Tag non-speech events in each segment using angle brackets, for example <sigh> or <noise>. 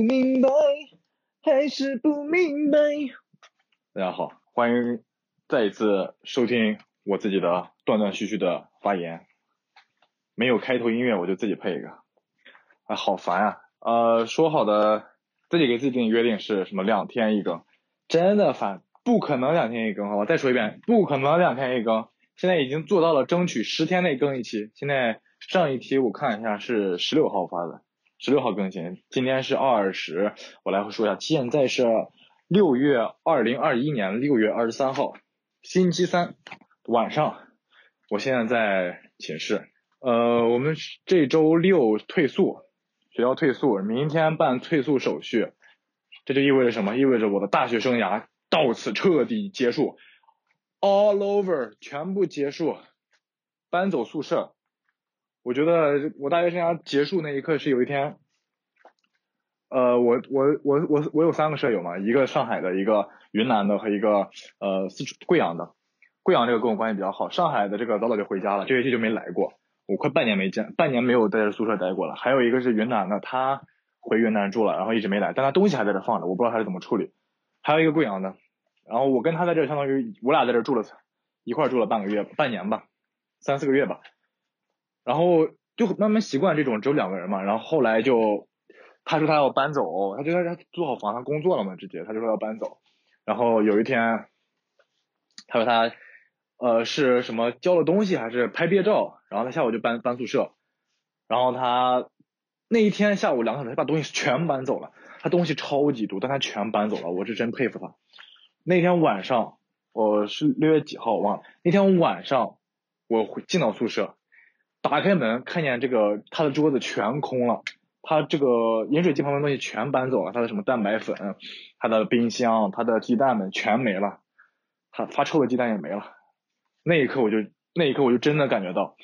明白，还是不明白。大家好，欢迎再一次收听我自己的断断续续的发言。没有开头音乐，我就自己配一个。啊，好烦啊！呃，说好的自己给自己定约定是什么？两天一更，真的烦，不可能两天一更，好吧？再说一遍，不可能两天一更。现在已经做到了争取十天内更一期。现在上一期我看一下是十六号发的，十六号更新。今天是二十，我来说一下，现在是六月二零二一年六月二十三号，星期三晚上，我现在在寝室。呃，我们这周六退宿，学校退宿，明天办退宿手续。这就意味着什么？意味着我的大学生涯到此彻底结束。All over，全部结束，搬走宿舍。我觉得我大学生涯结束那一刻是有一天，呃，我我我我我有三个舍友嘛，一个上海的，一个云南的和一个呃四贵阳的。贵阳这个跟我关系比较好，上海的这个早早就回家了，这学期就没来过，我快半年没见，半年没有在这宿舍待过了。还有一个是云南的，他回云南住了，然后一直没来，但他东西还在这放着，我不知道他是怎么处理。还有一个贵阳的。然后我跟他在这相当于我俩在这住了一块住了半个月半年吧，三四个月吧，然后就慢慢习惯这种只有两个人嘛。然后后来就他说他要搬走，他就在他租好房，他工作了嘛，直接他就说要搬走。然后有一天他说他呃是什么交了东西还是拍毕业照，然后他下午就搬搬宿舍。然后他那一天下午两个小时他把东西全搬走了，他东西超级多，但他全搬走了，我是真佩服他。那天晚上，我是六月几号我忘了。那天晚上，我回进到宿舍，打开门看见这个他的桌子全空了，他这个饮水机旁边东西全搬走了，他的什么蛋白粉，他的冰箱，他的鸡蛋们全没了，他发臭的鸡蛋也没了。那一刻我就那一刻我就真的感觉到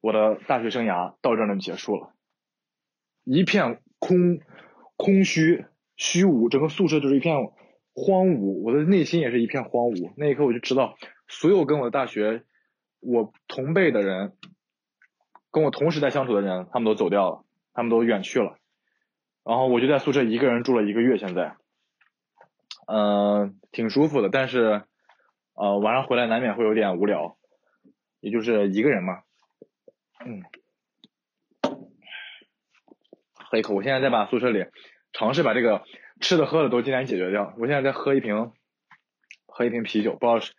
我的大学生涯到这儿就结束了，一片空空虚虚无，整个宿舍就是一片。荒芜，我的内心也是一片荒芜。那一刻，我就知道，所有跟我的大学我同辈的人，跟我同时代相处的人，他们都走掉了，他们都远去了。然后我就在宿舍一个人住了一个月，现在，嗯，挺舒服的。但是，呃，晚上回来难免会有点无聊，也就是一个人嘛。嗯，喝一口。我现在在把宿舍里尝试把这个。吃的喝的都尽量解决掉。我现在在喝一瓶，喝一瓶啤酒，不知道是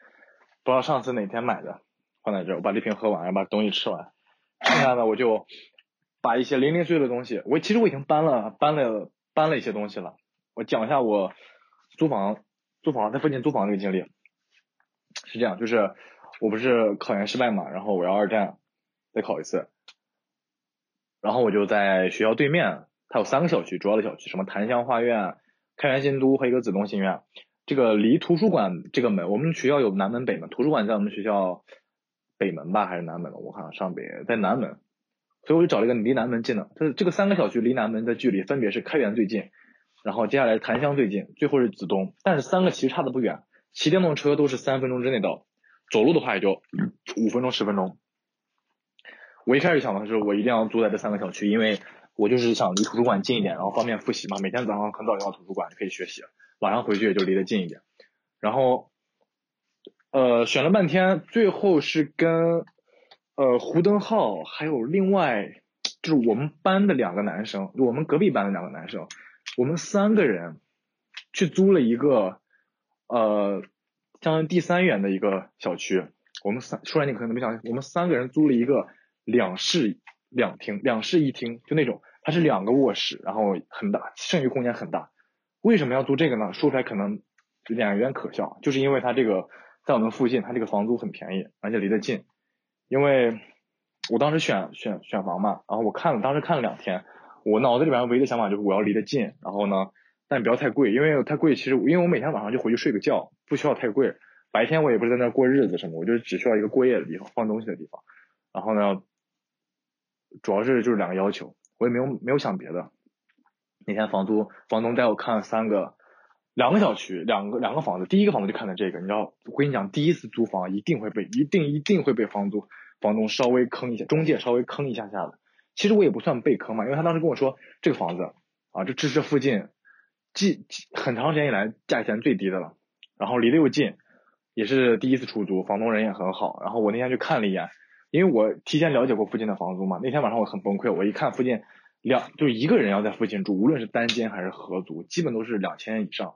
不知道上次哪天买的，放在这儿。我把这瓶喝完，然后把东西吃完，剩下的我就把一些零零碎的东西，我其实我已经搬了搬了搬了一些东西了。我讲一下我租房租房在附近租房这个经历，是这样，就是我不是考研失败嘛，然后我要二战再考一次，然后我就在学校对面，它有三个小区，主要的小区，什么檀香花苑。开元新都和一个紫东新苑，这个离图书馆这个门，我们学校有南门北门，图书馆在我们学校北门吧还是南门？我看上北在南门，所以我就找了一个离南门近的。这这个三个小区离南门的距离分别是开元最近，然后接下来檀香最近，最后是紫东。但是三个其实差的不远，骑电动车都是三分钟之内到，走路的话也就五分钟十分钟。我一开始想的是我一定要住在这三个小区，因为。我就是想离图书馆近一点，然后方便复习嘛。每天早上很早就到图书馆就可以学习，晚上回去也就离得近一点。然后，呃，选了半天，最后是跟呃胡登浩还有另外就是我们班的两个男生，我们隔壁班的两个男生，我们三个人去租了一个呃相当于第三元的一个小区。我们三说来你可能没想，我们三个人租了一个两室。两厅两室一厅，就那种，它是两个卧室，然后很大，剩余空间很大。为什么要租这个呢？说出来可能有点有点可笑，就是因为它这个在我们附近，它这个房租很便宜，而且离得近。因为我当时选选选房嘛，然后我看了，当时看了两天，我脑子里边唯一的想法就是我要离得近，然后呢，但不要太贵，因为太贵其实因为我每天晚上就回去睡个觉，不需要太贵。白天我也不是在那过日子什么，我就只需要一个过夜的地方，放东西的地方。然后呢？主要是就是两个要求，我也没有没有想别的。那天房租房东带我看了三个两个小区，两个两个房子，第一个房子就看的这个，你知道，我跟你讲，第一次租房一定会被一定一定会被房租房东稍微坑一下，中介稍微坑一下下的。其实我也不算被坑嘛，因为他当时跟我说这个房子啊，这这这附近近很长时间以来价钱最低的了，然后离得又近，也是第一次出租，房东人也很好。然后我那天去看了一眼，因为我提前了解过附近的房租嘛。那天晚上我很崩溃，我一看附近两就一个人要在附近住，无论是单间还是合租，基本都是两千以上，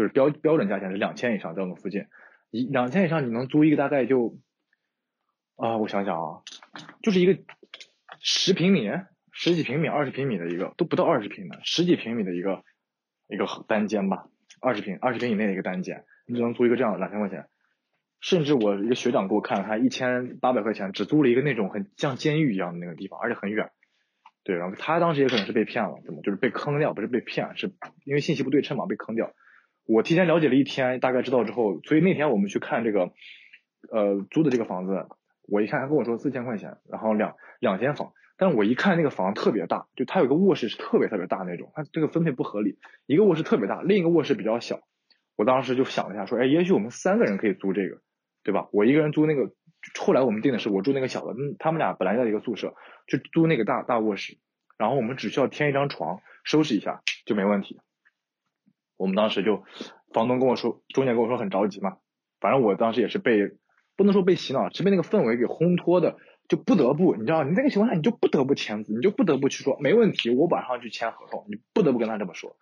就是标标准价钱是两千以上，在我们附近，一两千以上你能租一个大概就啊，我想想啊，就是一个十平米、十几平米、二十平米的一个都不到二十平的十几平米的一个。一个单间吧，二十平，二十平以内的一个单间，你只能租一个这样两千块钱。甚至我一个学长给我看，他一千八百块钱只租了一个那种很像监狱一样的那个地方，而且很远。对，然后他当时也可能是被骗了，怎么就是被坑掉？不是被骗，是因为信息不对称嘛，被坑掉。我提前了解了一天，大概知道之后，所以那天我们去看这个呃租的这个房子，我一看他跟我说四千块钱，然后两两间房。但是我一看那个房特别大，就它有个卧室是特别特别大那种，它这个分配不合理，一个卧室特别大，另一个卧室比较小。我当时就想了一下，说，哎，也许我们三个人可以租这个，对吧？我一个人租那个，后来我们定的是我住那个小的，他们俩本来在一个宿舍，就租那个大大卧室，然后我们只需要添一张床，收拾一下就没问题。我们当时就，房东跟我说，中介跟我说很着急嘛，反正我当时也是被，不能说被洗脑，是被那个氛围给烘托的。就不得不，你知道，你那个情况下，你就不得不签字，你就不得不去说没问题，我晚上去签合同，你不得不跟他这么说。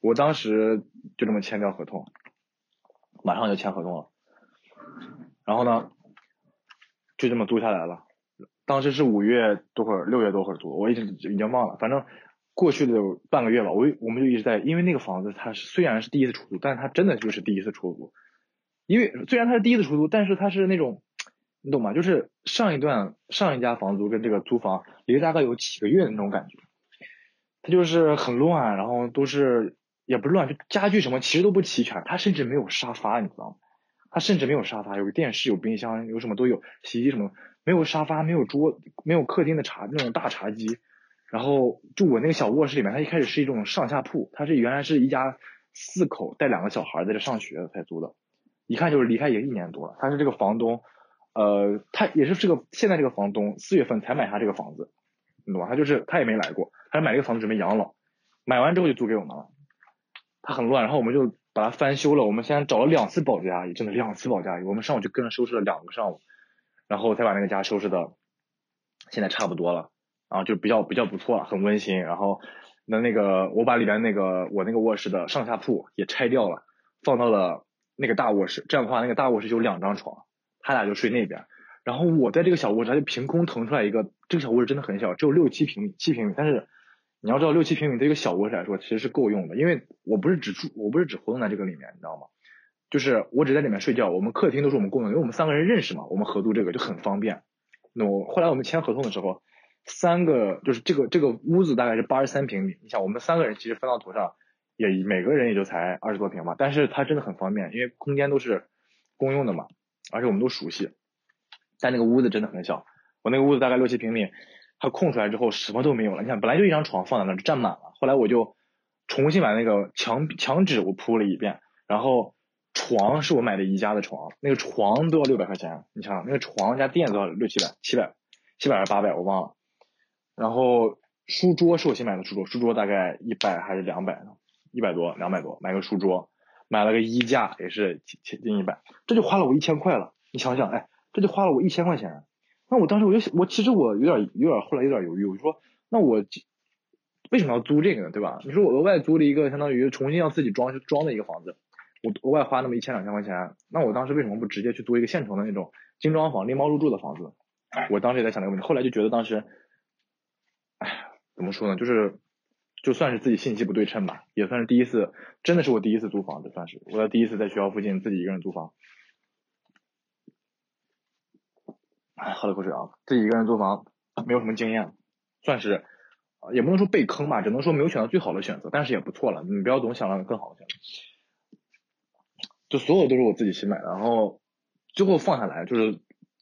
我当时就这么签掉合同，马上就签合同了。然后呢，就这么租下来了。当时是五月多会儿，六月多会儿租，我已经已经忘了。反正过去的半个月吧，我我们就一直在，因为那个房子它是虽然是第一次出租，但它真的就是第一次出租。因为虽然它是第一次出租，但是它是那种。你懂吗？就是上一段上一家房租跟这个租房离大概有几个月的那种感觉，它就是很乱，然后都是也不是乱，就家具什么其实都不齐全，它甚至没有沙发，你知道吗？它甚至没有沙发，有个电视，有冰箱，有什么都有，洗衣机什么，没有沙发，没有桌，没有客厅的茶那种大茶几，然后就我那个小卧室里面，它一开始是一种上下铺，它是原来是一家四口带两个小孩在这上学才租的，一看就是离开也一年多了，他是这个房东。呃，他也是这个现在这个房东四月份才买下这个房子，你懂吗？他就是他也没来过，他买这个房子准备养老，买完之后就租给我们了。他很乱，然后我们就把它翻修了。我们先找了两次保洁阿姨，真的两次保洁阿姨，我们上午就跟着收拾了两个上午，然后才把那个家收拾的现在差不多了，然后就比较比较不错，很温馨。然后那那个我把里边那个我那个卧室的上下铺也拆掉了，放到了那个大卧室。这样的话，那个大卧室有两张床。他俩就睡那边，然后我在这个小卧室，他就凭空腾出来一个。这个小卧室真的很小，只有六七平米，七平米。但是你要知道，六七平米对一个小卧室来说，其实是够用的。因为我不是只住，我不是只活动在这个里面，你知道吗？就是我只在里面睡觉，我们客厅都是我们共用，因为我们三个人认识嘛，我们合租这个就很方便。那我后来我们签合同的时候，三个就是这个这个屋子大概是八十三平米。你想，我们三个人其实分到头上也每个人也就才二十多平吧，但是它真的很方便，因为空间都是公用的嘛。而且我们都熟悉，但那个屋子真的很小。我那个屋子大概六七平米，它空出来之后什么都没有了。你看，本来就一张床放在那儿占满了。后来我就重新把那个墙墙纸我铺了一遍，然后床是我买的宜家的床，那个床都要六百块钱。你想，那个床加垫都要六七百、七百、七百还是八百，我忘了。然后书桌是我新买的书桌，书桌大概一百还是两百呢？一百多、两百多，买个书桌。买了个衣架，也是接近一百，这就花了我一千块了。你想想，哎，这就花了我一千块钱。那我当时我就我其实我有点有点后来有点犹豫，我就说，那我为什么要租这个呢？对吧？你说我额外租了一个相当于重新要自己装装的一个房子，我额外花那么一千两千块钱，那我当时为什么不直接去租一个现成的那种精装房、拎包入住的房子？我当时也在想这个问题，后来就觉得当时，哎，怎么说呢？就是。就算是自己信息不对称吧，也算是第一次，真的是我第一次租房子，算是我的第一次在学校附近自己一个人租房。哎，喝了口水啊，自己一个人租房没有什么经验，算是也不能说被坑吧，只能说没有选择最好的选择，但是也不错了。你不要总想了更好的选择，就所有都是我自己新买的，然后最后放下来就是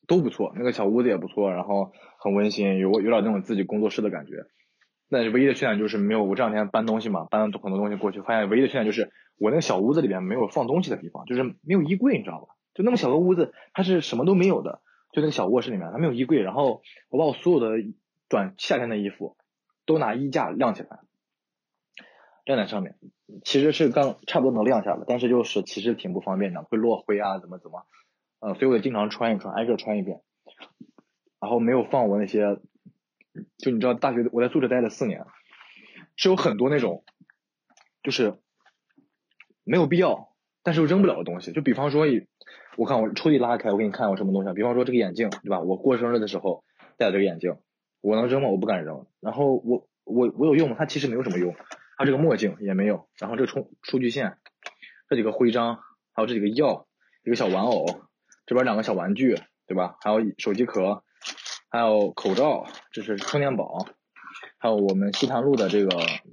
都不错，那个小屋子也不错，然后很温馨，有有点那种自己工作室的感觉。那唯一的缺点就是没有我这两天搬东西嘛，搬了很多东西过去，发现唯一的缺点就是我那个小屋子里边没有放东西的地方，就是没有衣柜，你知道吧？就那么小个屋子，它是什么都没有的，就那个小卧室里面它没有衣柜，然后我把我所有的转夏天的衣服都拿衣架晾起来，站在上面，其实是刚差不多能晾下了，但是就是其实挺不方便的，会落灰啊，怎么怎么，呃，所以我得经常穿一穿，挨个穿一遍，然后没有放我那些，就你知道大学我在宿舍待了四年，是有很多那种，就是没有必要，但是又扔不了的东西，就比方说，我看我抽屉拉开，我给你看我什么东西，比方说这个眼镜，对吧？我过生日的时候戴的这个眼镜，我能扔吗？我不敢扔，然后我我我有用吗？它其实没有什么用。它这个墨镜也没有，然后这个充数据线，这几个徽章，还有这几个药，一个小玩偶，这边两个小玩具，对吧？还有手机壳，还有口罩，这是充电宝，还有我们西坛路的这个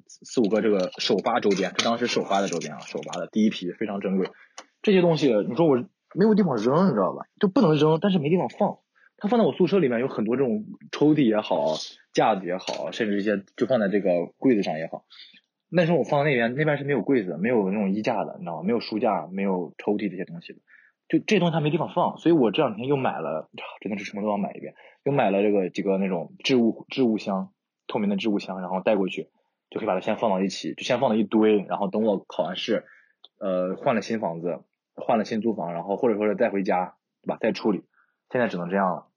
四五个这个首发周边，是当时首发的周边啊，首发的第一批，非常珍贵。这些东西你说我没有地方扔，你知道吧？就不能扔，但是没地方放。它放在我宿舍里面有很多这种抽屉也好，架子也好，甚至一些就放在这个柜子上也好。那时候我放那边，那边是没有柜子，没有那种衣架的，你知道吗？没有书架，没有抽屉这些东西，就这东西它没地方放，所以我这两天又买了，真的是什么都要买一遍，又买了这个几个那种置物置物箱，透明的置物箱，然后带过去，就可以把它先放到一起，就先放到一堆，然后等我考完试，呃，换了新房子，换了新租房，然后或者说是带回家，对吧？再处理，现在只能这样了，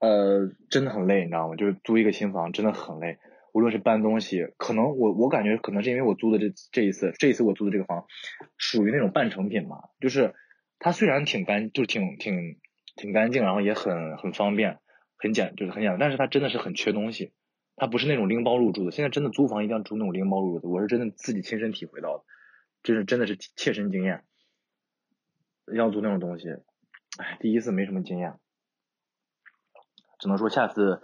呃，真的很累，你知道吗？就是租一个新房真的很累。无论是搬东西，可能我我感觉可能是因为我租的这这一次，这一次我租的这个房，属于那种半成品嘛，就是它虽然挺干，就是挺挺挺干净，然后也很很方便，很简就是很简单，但是它真的是很缺东西，它不是那种拎包入住的。现在真的租房一定要租那种拎包入住的，我是真的自己亲身体会到的，这是真的是切身经验，要租那种东西，哎，第一次没什么经验，只能说下次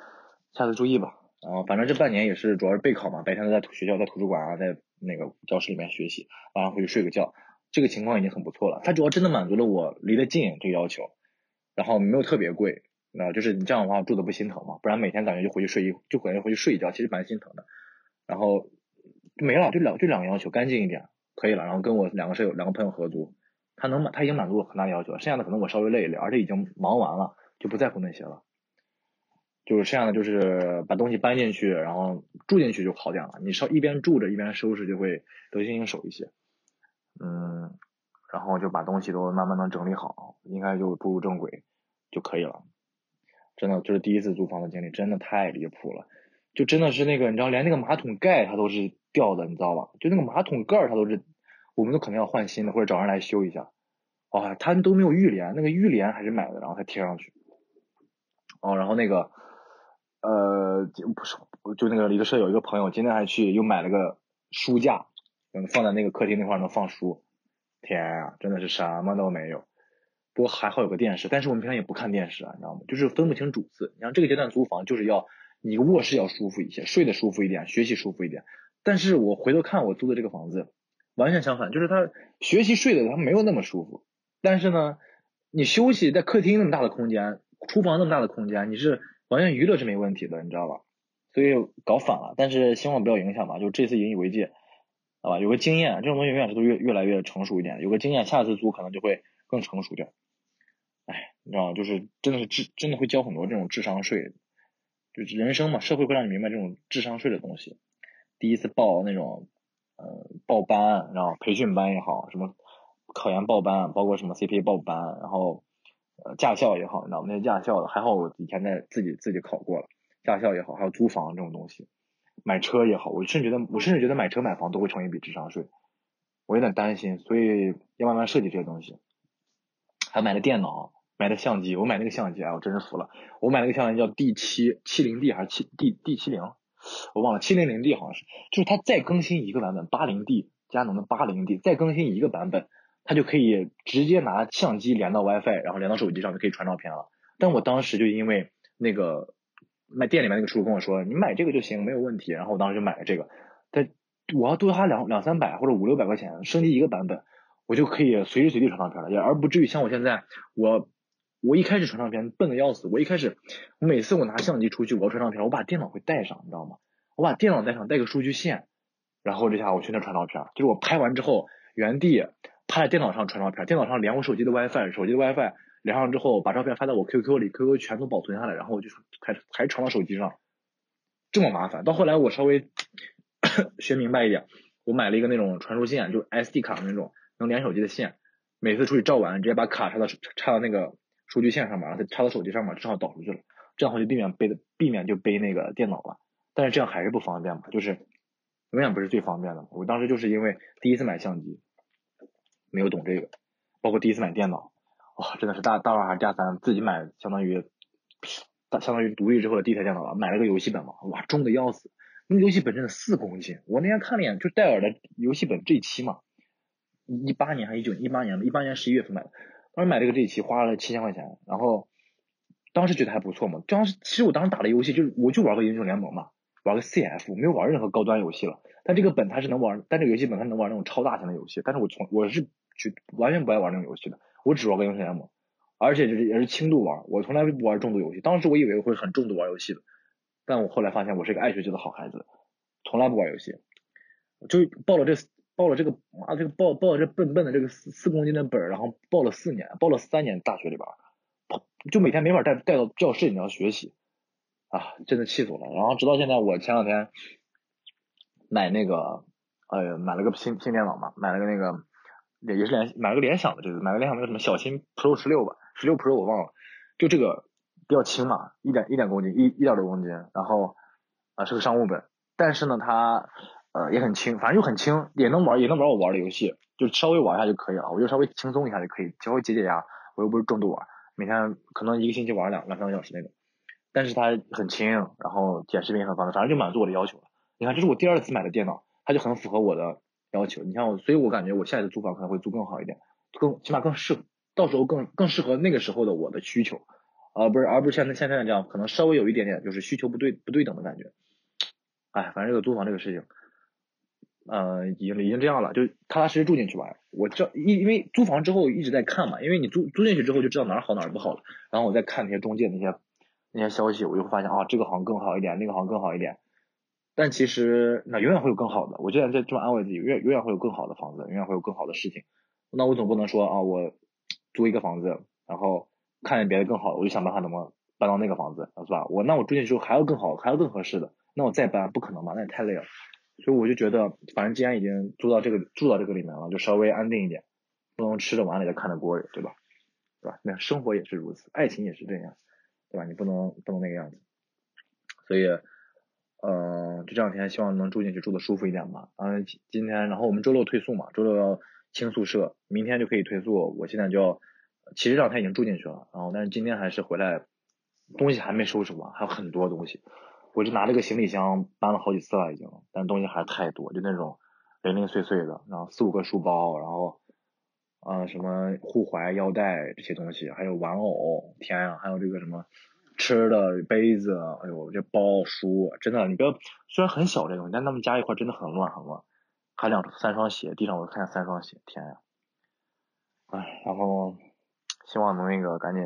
下次注意吧。然后反正这半年也是主要是备考嘛，白天都在学校在图书馆啊，在那个教室里面学习，晚上回去睡个觉，这个情况已经很不错了。它主要真的满足了我离得近这个要求，然后没有特别贵，那就是你这样的话住的不心疼嘛，不然每天感觉就回去睡一就感觉回去睡一觉，其实蛮心疼的。然后没了，就两就两个要求，干净一点可以了。然后跟我两个舍友两个朋友合租，他能满他已经满足我很大要求了，剩下的可能我稍微累一点，而且已经忙完了，就不在乎那些了。就是这样的，就是把东西搬进去，然后住进去就好点了。你稍一边住着一边收拾，就会得心应手一些。嗯，然后就把东西都慢慢能整理好，应该就步入正轨就可以了。真的，就是第一次租房的经历，真的太离谱了。就真的是那个，你知道，连那个马桶盖它都是掉的，你知道吧？就那个马桶盖它都是，我们都可能要换新的，或者找人来修一下。啊，它都没有浴帘，那个浴帘还是买的，然后才贴上去。哦，然后那个。呃，不是，就那个一个舍友，一个朋友，今天还去又买了个书架，嗯，放在那个客厅那块能放书。天啊，真的是什么都没有。不过还好有个电视，但是我们平常也不看电视啊，你知道吗？就是分不清主次。你像这个阶段租房，就是要你卧室要舒服一些，睡得舒服一点，学习舒服一点。但是我回头看我租的这个房子，完全相反，就是他学习睡的他没有那么舒服。但是呢，你休息在客厅那么大的空间，厨房那么大的空间，你是。完全娱乐是没问题的，你知道吧？所以搞反了，但是希望不要影响吧。就这次引以为戒，好吧？有个经验，这种东西永远是都越越来越成熟一点。有个经验，下次租可能就会更成熟点。哎，你知道吗？就是真的是智，真的会交很多这种智商税。就是人生嘛，社会会让你明白这种智商税的东西。第一次报那种呃报班，然后培训班也好，什么考研报班，包括什么 CPA 报班，然后。驾校也好，你知道吗？那些驾校的，还好我以前在自己自己考过了，驾校也好，还有租房这种东西，买车也好，我甚至觉得，我甚至觉得买车买房都会成一笔智商税，我有点担心，所以要慢慢设计这些东西。还买了电脑，买的相机，我买那个相机哎，我真是服了，我买了个相机叫 D 七七零 D 还是七 D D 七零，我忘了七零零 D 好像是，就是它再更新一个版本，八零 D，佳能的八零 D，再更新一个版本。他就可以直接拿相机连到 WiFi，然后连到手机上就可以传照片了。但我当时就因为那个卖店里面那个叔叔跟我说，你买这个就行，没有问题。然后我当时就买了这个。但我要多花两两三百或者五六百块钱升级一个版本，我就可以随时随地传照片了，也而不至于像我现在，我我一开始传照片笨的要死。我一开始每次我拿相机出去我要传照片，我把电脑会带上，你知道吗？我把电脑带上，带个数据线，然后这下我去那传照片，就是我拍完之后原地。趴在电脑上传照片，电脑上连我手机的 WiFi，手机的 WiFi 连上之后，把照片发到我 QQ 里，QQ 全都保存下来，然后我就还还传到手机上，这么麻烦。到后来我稍微 <coughs> 学明白一点，我买了一个那种传输线，就 SD 卡的那种能连手机的线，每次出去照完，直接把卡插到插到那个数据线上面，然后再插到手机上面，正好导出去了，这样我就避免背的避免就背那个电脑了。但是这样还是不方便嘛，就是永远不是最方便的。我当时就是因为第一次买相机，没有懂这个，包括第一次买电脑，哇，真的是大大二还是大三自己买，相当于。相当于独立之后的第一台电脑了，买了个游戏本嘛，哇，重的要死，那个游戏本真的四公斤。我那天看了一眼，就戴尔的游戏本 G 七嘛，一八年还是一九一八年，一八年十一月份买的，当时买这个 G 七花了七千块钱，然后当时觉得还不错嘛，当时其实我当时打的游戏就是我就玩个英雄联盟嘛，玩个 CF，没有玩任何高端游戏了。但这个本它是能玩，但这个游戏本它能玩那种超大型的游戏，但是我从我是去完全不爱玩那种游戏的，我只玩个英雄联盟。而且就是也是轻度玩，我从来不玩重度游戏。当时我以为会很重度玩游戏的，但我后来发现我是一个爱学习的好孩子，从来不玩游戏，就报了这报了这个啊这个报报了这笨笨的这个四四公斤的本，然后报了四年，报了三年大学里边，就每天没法带带到教室里面学习，啊，真的气死我了。然后直到现在，我前两天买那个呃买了个新新电脑嘛，买了个那个也也是联买个联想的这个买个联想那个什么小新 Pro 十六吧。十六 Pro 我忘了，就这个比较轻嘛，一点一点公斤，一一点多公斤，然后啊是个商务本，但是呢它呃也很轻，反正就很轻，也能玩也能玩我玩的游戏，就稍微玩一下就可以了，我就稍微轻松一下就可以，稍微解解压，我又不是重度玩，每天可能一个星期玩两两三个小时那种，但是它很轻，然后剪视频很方便，反正就满足我的要求了。你看这是我第二次买的电脑，它就很符合我的要求，你像我，所以我感觉我下一次租房可能会租更好一点，更起码更适合。到时候更更适合那个时候的我的需求，而不是而不是像现在这样，可能稍微有一点点就是需求不对不对等的感觉。哎，反正这个租房这个事情，呃，已经已经这样了，就踏踏实实住进去吧。我这因因为租房之后一直在看嘛，因为你租租进去之后就知道哪儿好哪儿不好了。然后我再看那些中介那些那些消息，我就会发现啊，这个好像更好一点，那个好像更好一点。但其实那永远会有更好的，我就在这么安慰自己，永远永远会有更好的房子，永远会有更好的事情。那我总不能说啊我。租一个房子，然后看见别的更好，我就想办法怎么搬到那个房子，是吧？我那我住进去之后还要更好，还要更合适的，那我再搬不可能吧？那也太累了。所以我就觉得，反正既然已经租到这个住到这个里面了，就稍微安定一点，不能吃着碗里的看着锅里，对吧？对吧？那生活也是如此，爱情也是这样，对吧？你不能不能那个样子。所以，嗯，就这两天希望能住进去住的舒服一点吧。嗯，今天然后我们周六退宿嘛，周六要。清宿舍，明天就可以退宿。我现在就要，其实这两天已经住进去了，然后但是今天还是回来，东西还没收拾完，还有很多东西。我就拿这个行李箱搬了好几次了已经，但东西还是太多，就那种零零碎碎的，然后四五个书包，然后，呃，什么护踝、腰带这些东西，还有玩偶，天呀，还有这个什么吃的杯子，哎呦，这包书，真的，你不要，虽然很小这东西，但他们加一块真的很乱很乱。还两三双鞋，地上我看见三双鞋，天呀！哎，然后希望能那个赶紧，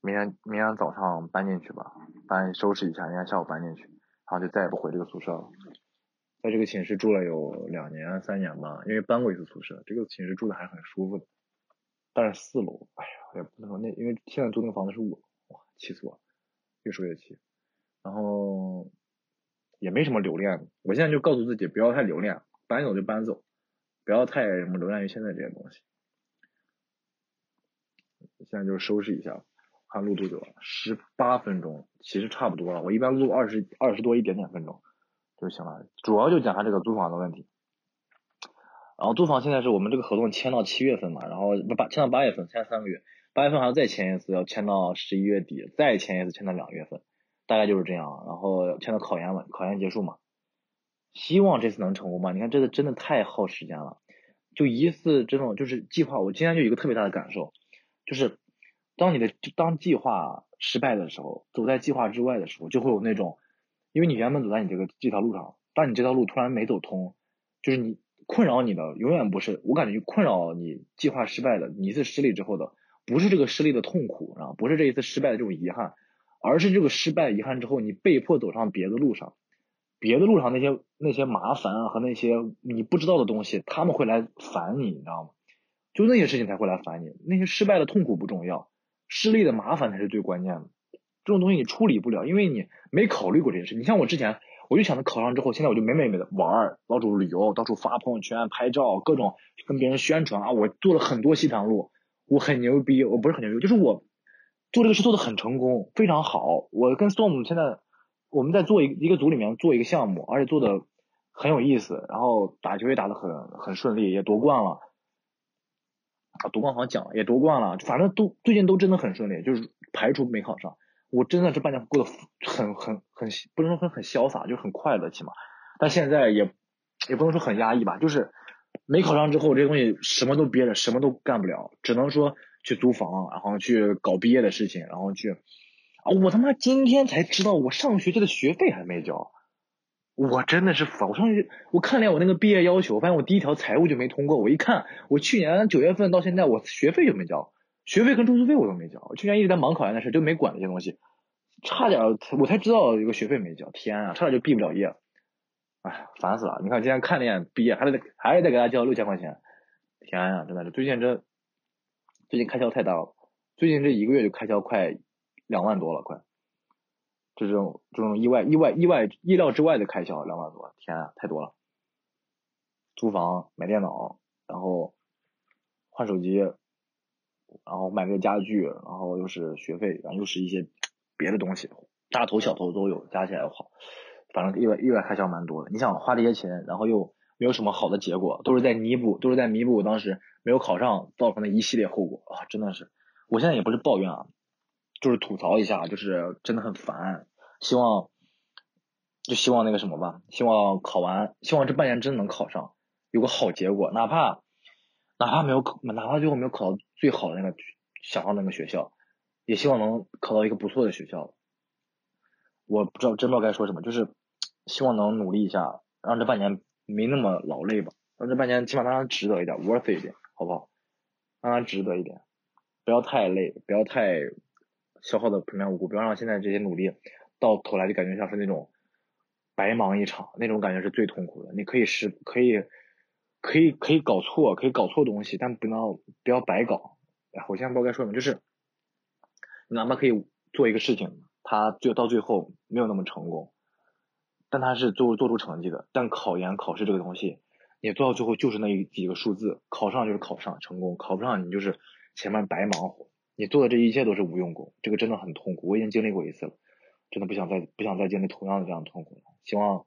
明天明天早上搬进去吧，搬收拾一下，明天下午搬进去，然后就再也不回这个宿舍了。在这个寝室住了有两年三年吧，因为搬过一次宿舍，这个寝室住的还是很舒服的。但是四楼，哎呀，也不能说那，因为现在租那个房子是五楼，哇，气死我了，越说越气。然后也没什么留恋的，我现在就告诉自己不要太留恋。搬走就搬走，不要太什么留恋于现在这些东西。现在就是收拾一下，看录多久了，十八分钟，其实差不多了。我一般录二十二十多一点点分钟就行了，主要就讲下这个租房的问题。然后租房现在是我们这个合同签到七月份嘛，然后不八签到八月份，签三个月，八月份还要再签一次，要签到十一月底，再签一次签到两月份，大概就是这样。然后签到考研嘛，考研结束嘛。希望这次能成功吧？你看，这次真的太耗时间了。就一次这种就是计划，我今天就有一个特别大的感受，就是当你的当计划失败的时候，走在计划之外的时候，就会有那种，因为你原本走在你这个这条路上，当你这条路突然没走通，就是你困扰你的永远不是，我感觉困扰你计划失败的，你一次失利之后的，不是这个失利的痛苦，啊，不是这一次失败的这种遗憾，而是这个失败遗憾之后，你被迫走上别的路上。别的路上那些那些麻烦啊和那些你不知道的东西，他们会来烦你，你知道吗？就那些事情才会来烦你。那些失败的痛苦不重要，失利的麻烦才是最关键的。这种东西你处理不了，因为你没考虑过这件事。你像我之前，我就想着考上之后，现在我就美美美的玩儿，到处旅游，到处发朋友圈、拍照，各种跟别人宣传啊，我做了很多西塘路，我很牛逼，我不是很牛逼，就是我做这个事做的很成功，非常好。我跟 Storm 现在我们在做一一个组里面做一个项目，而且做的很有意思，然后打球也打得很很顺利，也夺冠了。啊，夺冠好像讲了，也夺冠了，反正都最近都真的很顺利，就是排除没考上。我真的这半年过得很很很不能说很很潇洒，就很快乐起码。但现在也也不能说很压抑吧，就是没考上之后这东西什么都憋着，什么都干不了，只能说去租房，然后去搞毕业的事情，然后去啊，我他妈今天才知道我上学期的学费还没交，我真的是烦。我上学我看了下我那个毕业要求，发现我第一条财务就没通过。我一看，我去年九月份到现在我学费就没交。学费跟住宿费我都没交，我去年一直在忙考研的事，就没管那些东西，差点我才知道有个学费没交，天啊，差点就毕不了业了，烦死了！你看今天看了一眼毕业，还得还得给他交六千块钱，天啊，真的是最近这最近开销太大了，最近这一个月就开销快两万多了，快，这种这种意外意外意外意料之外的开销两万多，天啊，太多了，租房买电脑，然后换手机。然后买个家具，然后又是学费，然后又是一些别的东西，大头小头都有，加起来好，反正意外意外开销蛮多的。你想花这些钱，然后又没有什么好的结果，都是在弥补，都是在弥补我当时没有考上造成的一系列后果啊！真的是，我现在也不是抱怨啊，就是吐槽一下，就是真的很烦。希望就希望那个什么吧，希望考完，希望这半年真能考上，有个好结果，哪怕。哪怕没有考，哪怕最后没有考到最好的那个想要那个学校，也希望能考到一个不错的学校。我不知道，真不知道该说什么，就是希望能努力一下，让这半年没那么劳累吧，让这半年起码让它值得一点，worth 一点，好不好？让它值得一点，不要太累，不要太消耗的平白无故，不要让现在这些努力到头来就感觉像是那种白忙一场，那种感觉是最痛苦的。你可以是可以。可以可以搞错，可以搞错东西，但不要不要白搞。哎，我现在不知道该说什么，就是你哪怕可以做一个事情，他就到最后没有那么成功，但他是最后做出成绩的。但考研考试这个东西，你做到最后就是那几个数字，考上就是考上成功，考不上你就是前面白忙活，你做的这一切都是无用功，这个真的很痛苦。我已经经历过一次了，真的不想再不想再经历同样的这样的痛苦了。希望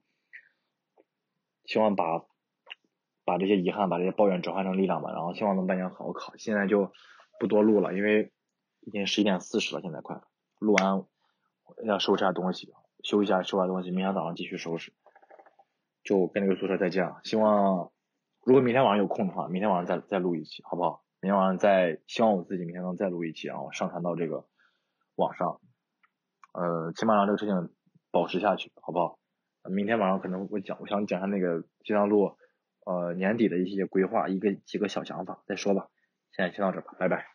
希望把。把这些遗憾，把这些抱怨转换成力量吧，然后希望能半年好好考。现在就不多录了，因为已经十一点四十了，现在快录完要收拾下东西，修一下收下东西，明天早上继续收拾，就跟那个宿舍再见了。希望如果明天晚上有空的话，明天晚上再再录一期，好不好？明天晚上再希望我自己明天能再录一期，然后上传到这个网上，呃，起码让这个事情保持下去，好不好？明天晚上可能会讲，我想讲下那个金江路。呃，年底的一些规划，一个几个小想法，再说吧。现在先到这吧，拜拜。